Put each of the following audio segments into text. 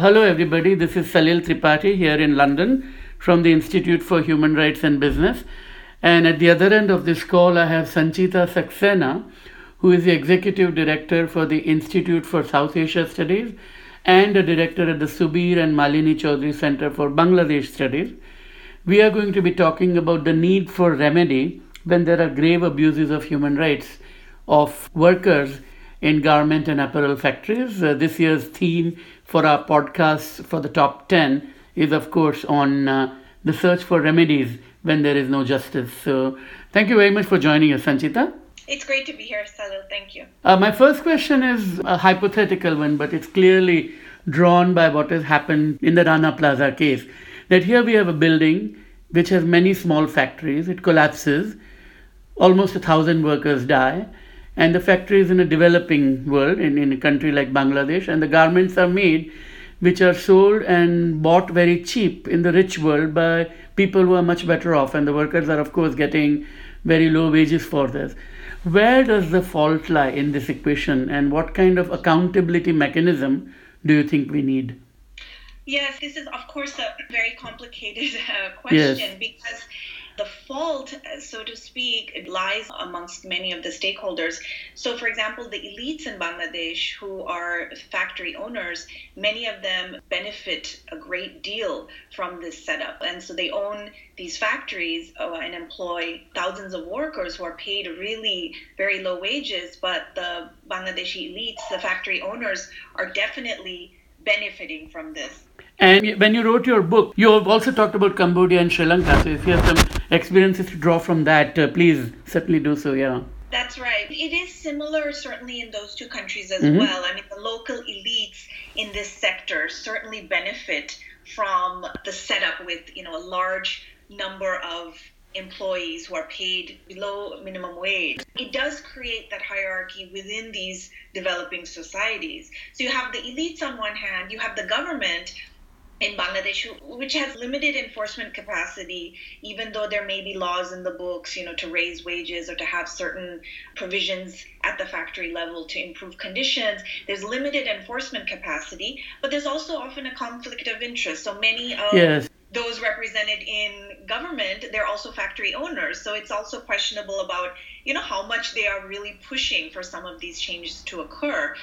Hello, everybody. This is Salil Tripathi here in London from the Institute for Human Rights and Business. And at the other end of this call, I have Sanchita Saxena, who is the Executive Director for the Institute for South Asia Studies and a Director at the Subir and Malini Chaudhuri Center for Bangladesh Studies. We are going to be talking about the need for remedy when there are grave abuses of human rights of workers in garment and apparel factories. Uh, this year's theme for our podcast for the top 10 is, of course, on uh, the search for remedies when there is no justice. So, thank you very much for joining us, Sanchita. It's great to be here, Salil. Thank you. Uh, my first question is a hypothetical one, but it's clearly drawn by what has happened in the Rana Plaza case. That here we have a building which has many small factories, it collapses, almost a thousand workers die and the factory is in a developing world in, in a country like bangladesh. And the garments are made which are sold and bought very cheap in the rich world by people who are much better off. And the workers are of course getting very low wages for this. Where does the fault lie in this equation? And what kind of accountability mechanism do you think we need? Yes this is of course a very complicated uh, question yes. because the fault, so to speak, lies amongst many of the stakeholders. So, for example, the elites in Bangladesh who are factory owners, many of them benefit a great deal from this setup. And so they own these factories uh, and employ thousands of workers who are paid really very low wages. But the Bangladeshi elites, the factory owners, are definitely benefiting from this. And when you wrote your book, you have also talked about Cambodia and Sri Lanka. So if you have some experiences to draw from that, uh, please certainly do so. Yeah. That's right. It is similar, certainly, in those two countries as mm-hmm. well. I mean, the local elites in this sector certainly benefit from the setup with, you know, a large number of employees who are paid below minimum wage. It does create that hierarchy within these developing societies. So you have the elites on one hand, you have the government in Bangladesh, which has limited enforcement capacity, even though there may be laws in the books, you know, to raise wages or to have certain provisions at the factory level to improve conditions. There's limited enforcement capacity, but there's also often a conflict of interest. So many of yes those represented in government they're also factory owners so it's also questionable about you know how much they are really pushing for some of these changes to occur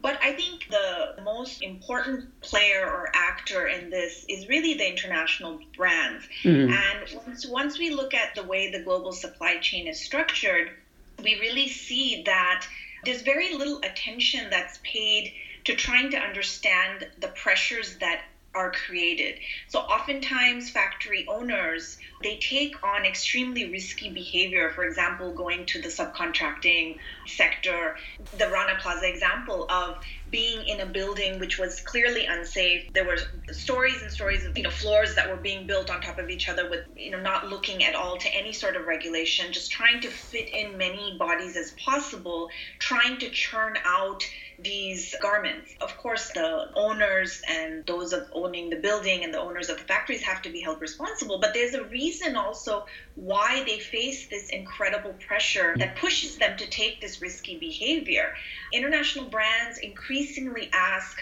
but I think the most important player or actor in this is really the international brands. Mm-hmm. And once, once we look at the way the global supply chain is structured, we really see that there's very little attention that's paid to trying to understand the pressures that are created. So oftentimes factory owners they take on extremely risky behavior, for example, going to the subcontracting sector. The Rana Plaza example of being in a building which was clearly unsafe. There were stories and stories of you know floors that were being built on top of each other with you know not looking at all to any sort of regulation, just trying to fit in many bodies as possible, trying to churn out these garments. Of course, the owners and those of owning the building and the owners of the factories have to be held responsible, but there's a reason also why they face this incredible pressure that pushes them to take this risky behavior. International brands increasingly ask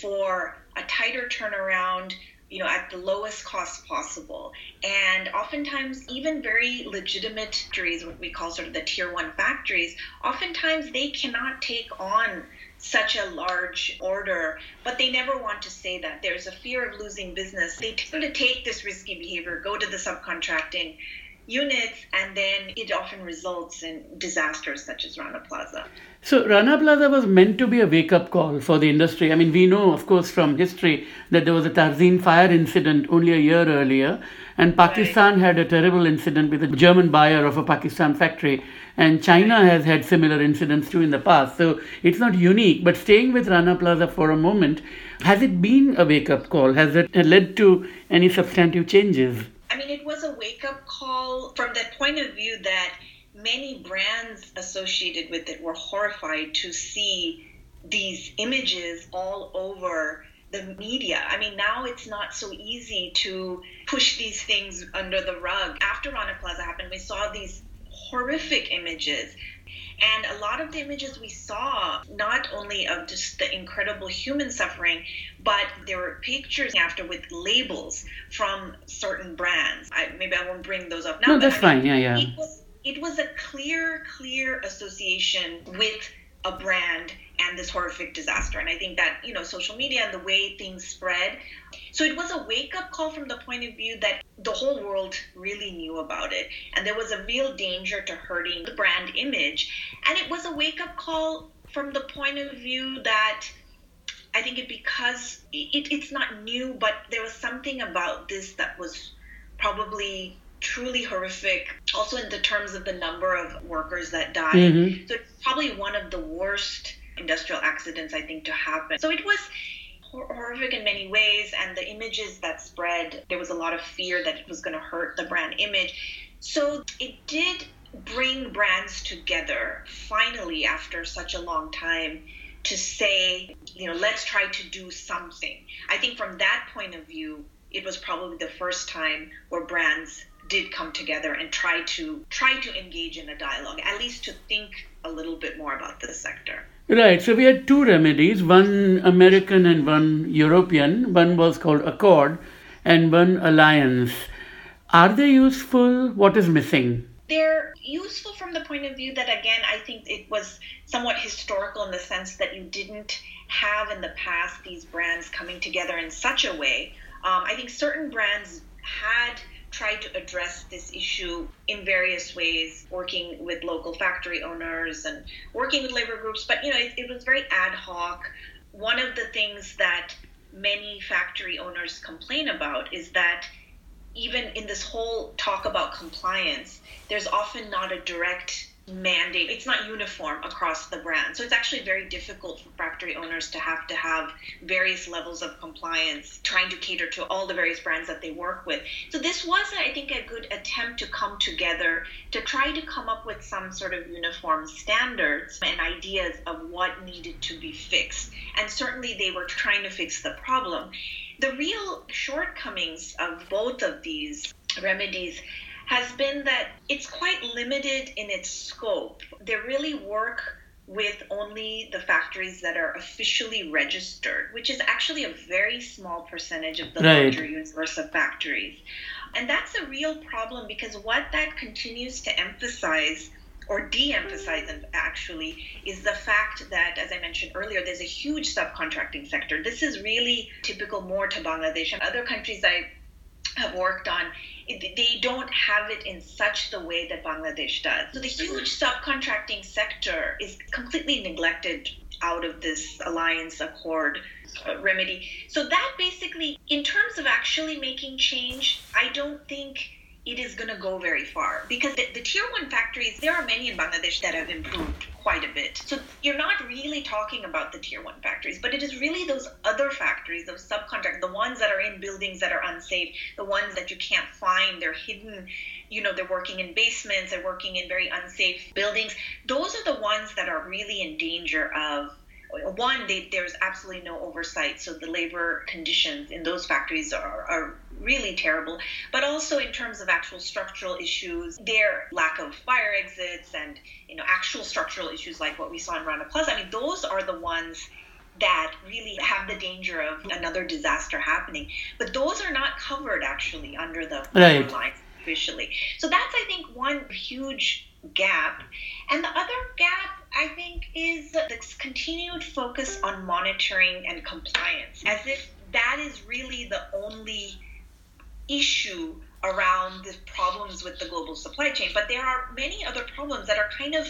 for a tighter turnaround you know at the lowest cost possible and oftentimes even very legitimate factories what we call sort of the tier one factories oftentimes they cannot take on such a large order, but they never want to say that. There's a fear of losing business. They tend to take this risky behavior, go to the subcontracting units, and then it often results in disasters such as Rana Plaza. So, Rana Plaza was meant to be a wake up call for the industry. I mean, we know, of course, from history that there was a Tazreen fire incident only a year earlier, and Pakistan right. had a terrible incident with a German buyer of a Pakistan factory and China has had similar incidents too in the past. So it's not unique. But staying with Rana Plaza for a moment, has it been a wake up call? Has it led to any substantive changes? I mean, it was a wake up call from the point of view that many brands associated with it were horrified to see these images all over the media. I mean, now it's not so easy to push these things under the rug. After Rana Plaza happened, we saw these horrific images And a lot of the images we saw, not only of just the incredible human suffering, but there were pictures after with labels from certain brands. I, maybe I won't bring those up now. No, that's I mean, fine. Yeah, yeah. It was, it was a clear, clear association with a brand and this horrific disaster. And I think that, you know, social media and the way things spread. So it was a wake up call from the point of view that the whole world really knew about it. And there was a real danger to hurting the brand image. And it was a wake up call from the point of view that I think it because it, it's not new, but there was something about this that was probably truly horrific. Also, in the terms of the number of workers that died. Mm-hmm. So it's probably one of the worst industrial accidents, I think, to happen. So it was horrific in many ways, and the images that spread, there was a lot of fear that it was going to hurt the brand image. So it did bring brands together finally after such a long time to say, you know, let's try to do something. I think from that point of view, it was probably the first time where brands did come together and try to try to engage in a dialogue, at least to think a little bit more about the sector. Right. So we had two remedies, one American and one European. One was called Accord and one Alliance. Are they useful? What is missing? They're useful from the point of view that, again, I think it was somewhat historical in the sense that you didn't have in the past these brands coming together in such a way. Um, I think certain brands had tried to address this issue in various ways, working with local factory owners and working with labor groups. But you know, it, it was very ad hoc. One of the things that many factory owners complain about is that even in this whole talk about compliance, there's often not a direct mandate. It's not uniform across the brand. So it's actually very difficult for factory owners to have to have various levels of compliance, trying to cater to all the various brands that they work with. So this was, I think, a good attempt to come together to try to come up with some sort of uniform standards and ideas of what needed to be fixed. And certainly they were trying to fix the problem. The real shortcomings of both of these remedies has been that it's quite limited in its scope. They really work with only the factories that are officially registered, which is actually a very small percentage of the right. larger universe of factories. And that's a real problem because what that continues to emphasize or de-emphasize actually is the fact that as i mentioned earlier there's a huge subcontracting sector this is really typical more to bangladesh and other countries i have worked on they don't have it in such the way that Bangladesh does. So the huge subcontracting sector is completely neglected out of this alliance accord uh, remedy. So that basically, in terms of actually making change, I don't think it is going to go very far because the, the, tier one factories there are many in bangladesh that have improved quite a bit. So you're not really talking about the tier one factories but it is really those other factories those subcontract the ones that are in buildings that are unsafe the ones that you can't find they're hidden you know they're working in basements they're working in very unsafe buildings. Those are the ones that are really in danger of one, they, there's absolutely no oversight, so the labor conditions in those factories are, are really terrible. But also in terms of actual structural issues, their lack of fire exits and you know actual structural issues like what we saw in Rana Plaza. I mean, those are the ones that really have the danger of another disaster happening. But those are not covered actually under the right. lines officially. So that's I think one huge gap. And the other gap, I think, is this continued focus on monitoring and compliance, as if that is really the only issue around the problems with the global supply chain. But there are many other problems that are kind of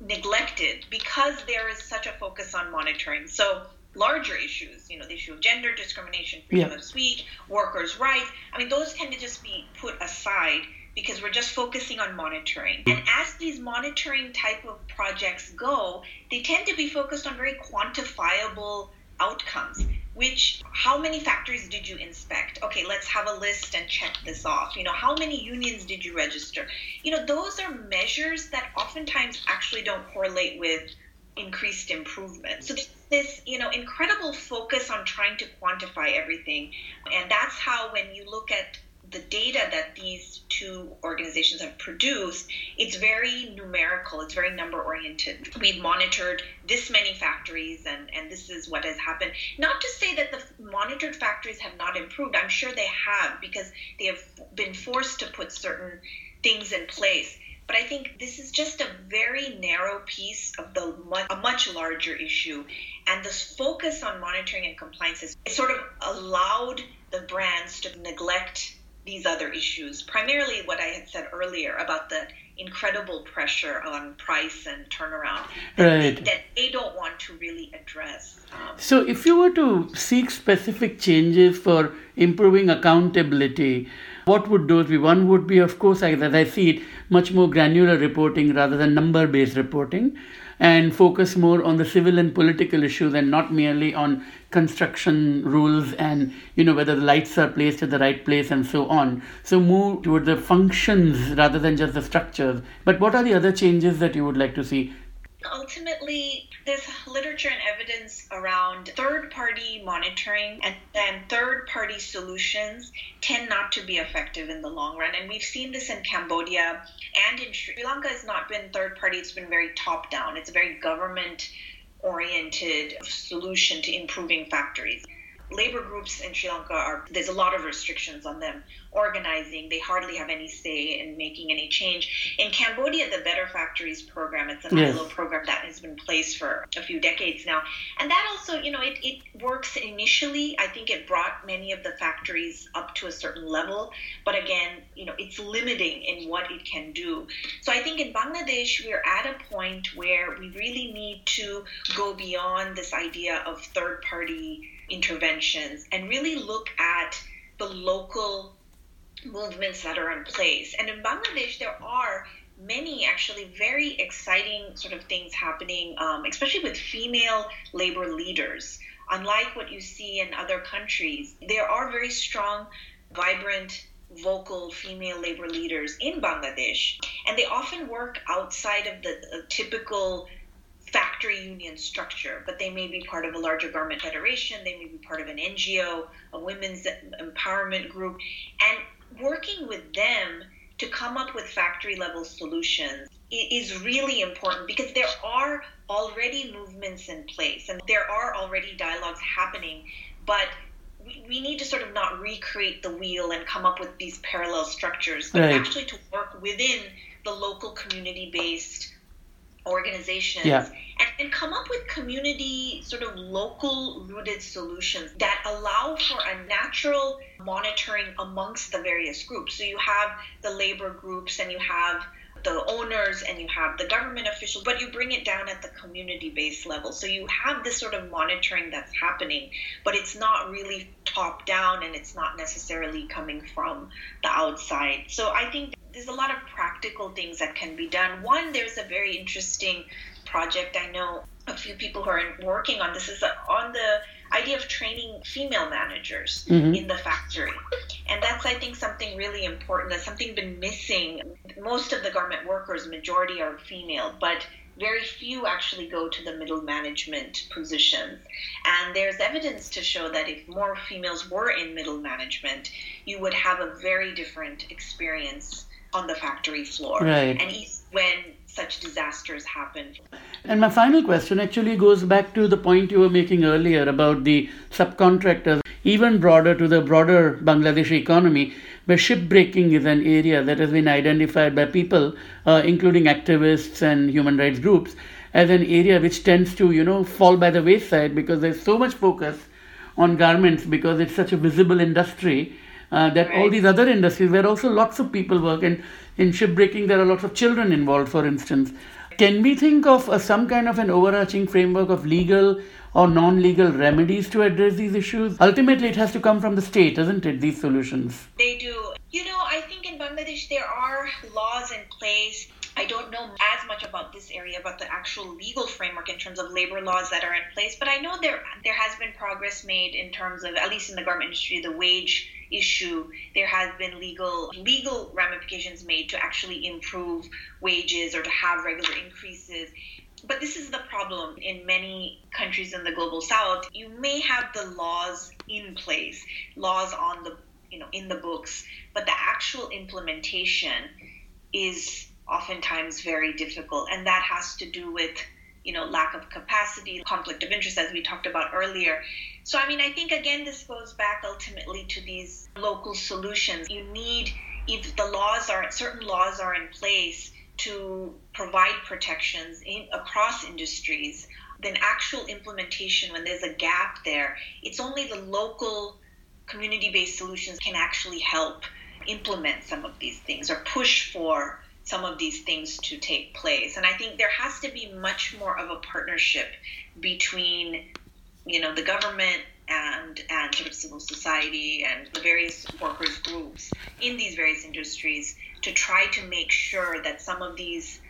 neglected because there is such a focus on monitoring. So larger issues, you know, the issue of gender discrimination, freedom yeah. of speech, workers' rights, I mean, those tend to just be put aside because we're just focusing on monitoring. And as these monitoring type of projects go, they tend to be focused on very quantifiable outcomes which how many factories did you inspect? Okay let's have a list and check this off. You know how many unions did you register? You know those are measures that oftentimes actually don't correlate with increased improvement. So this you know incredible focus on trying to quantify everything. And that's how when you look at the data that these two organizations have produced, it's very numerical, it's very number oriented. We've monitored this many factories and, and this is what has happened. Not to say that the monitored factories have not improved, I'm sure they have because they have been forced to put certain things in place. But I think this is just a very narrow piece of the a much larger issue. And this focus on monitoring and compliance has sort of allowed the brands to neglect these other issues, primarily what I had said earlier about the incredible pressure on price and turnaround right. that, that they don't want to really address. Um, so, if you were to seek specific changes for improving accountability, what would those be? One would be, of course, as I see it, much more granular reporting rather than number based reporting and focus more on the civil and political issues and not merely on construction rules and you know whether the lights are placed at the right place and so on. So move toward the functions rather than just the structures. But what are the other changes that you would like to see ultimately there's literature and evidence around third party monitoring and, and third party solutions tend not to be effective in the long run. And we've seen this in Cambodia and in Sri Lanka has not been third party, it's been very top down. It's a very government oriented solution to improving factories labor groups in Sri Lanka are there's a lot of restrictions on them organizing. They hardly have any say in making any change. In Cambodia, the Better Factories program, it's an yes. ILO program that has been in place for a few decades now. And that also, you know, it, it works initially. I think it brought many of the factories up to a certain level. But again, you know, it's limiting in what it can do. So I think in Bangladesh, we're at a point where we really need to go beyond this idea of third party interventions and really look at the local movements that are in place. And in Bangladesh, there are many actually very exciting sort of things happening, um, especially with female labor leaders. Unlike what you see in other countries, there are very strong, vibrant, vocal female labor leaders in Bangladesh, and they often work outside of the uh, typical factory union structure, but they may be part of a larger garment federation, they may be part of an NGO, a women's empowerment group, and working with them to come up with factory level solutions is really important because there are already movements in place and there are already dialogues happening, but we, need to sort of not recreate the wheel and come up with these parallel structures, but right. actually to work within the local community based organizations yeah. and, and come up with community sort of local rooted solutions that allow for a natural monitoring amongst the various groups so you have the labor groups and you have the owners and you have the government officials, but you bring it down at the community based level. So you have this sort of monitoring that's happening, but it's not really top down and it's not necessarily coming from the outside. So I think there's a lot of practical things that can be done. One, there's a very interesting project I know a few people who are working on this is on the idea of training female managers mm-hmm. in the factory. And that's, I think, something really important. That's something been missing. Most of the garment workers, majority are female, but very few actually go to the middle management positions. And there's evidence to show that if more females were in middle management, you would have a very different experience on the factory floor. Right. And when such disasters happen. And my final question actually goes back to the point you were making earlier about the subcontractors, even broader to the broader Bangladeshi economy, where shipbreaking is an area that has been identified by people, uh, including activists and human rights groups, as an area which tends to, you know, fall by the wayside because there's so much focus on garments because it's such a visible industry uh, that right. all these other industries where also lots of people work and in shipbreaking there are lots of children involved for instance. Can we think of uh, some kind of an overarching framework of legal or non-legal remedies to address these issues? Ultimately it has to come from the state doesn't it these solutions? They do. You know i think in bangladesh there are laws in place. I don't know as much about this area, about the actual legal framework in terms of labor laws that are in place, but I know there there has been progress made in terms of, at least in the garment industry, the wage issue. There has been legal legal ramifications made to actually improve wages or to have regular increases. But this is the problem in many countries in the global south. You may have the laws in place, laws on the you know in the books, but the actual implementation is oftentimes very difficult, and that has to do with you know lack of capacity, conflict of interest, as we talked about earlier. So I mean, I think again this goes back ultimately to these local solutions. You need if the laws are certain laws are in place to provide protections in, across industries then actual implementation when there's a gap there it's only the local community-based solutions can actually help implement some of these things or push for some of these things to take place and i think there has to be much more of a partnership between you know the government and and sort of civil society and the various workers groups in these various industries to try to make sure that some of these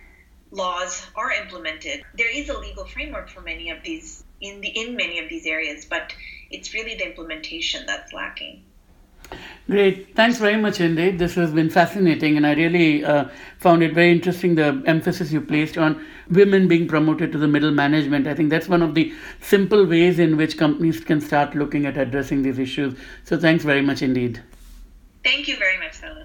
laws are implemented. There is a legal framework for many of these in the in many of these areas, but it's really the implementation that's lacking. Great. Thanks very much, indeed. This has been fascinating, and I really uh, found it very interesting the emphasis you placed on women being promoted to the middle management. I think that's one of the simple ways in which companies can start looking at addressing these issues. So, thanks very much indeed. Thank you very much, Philip.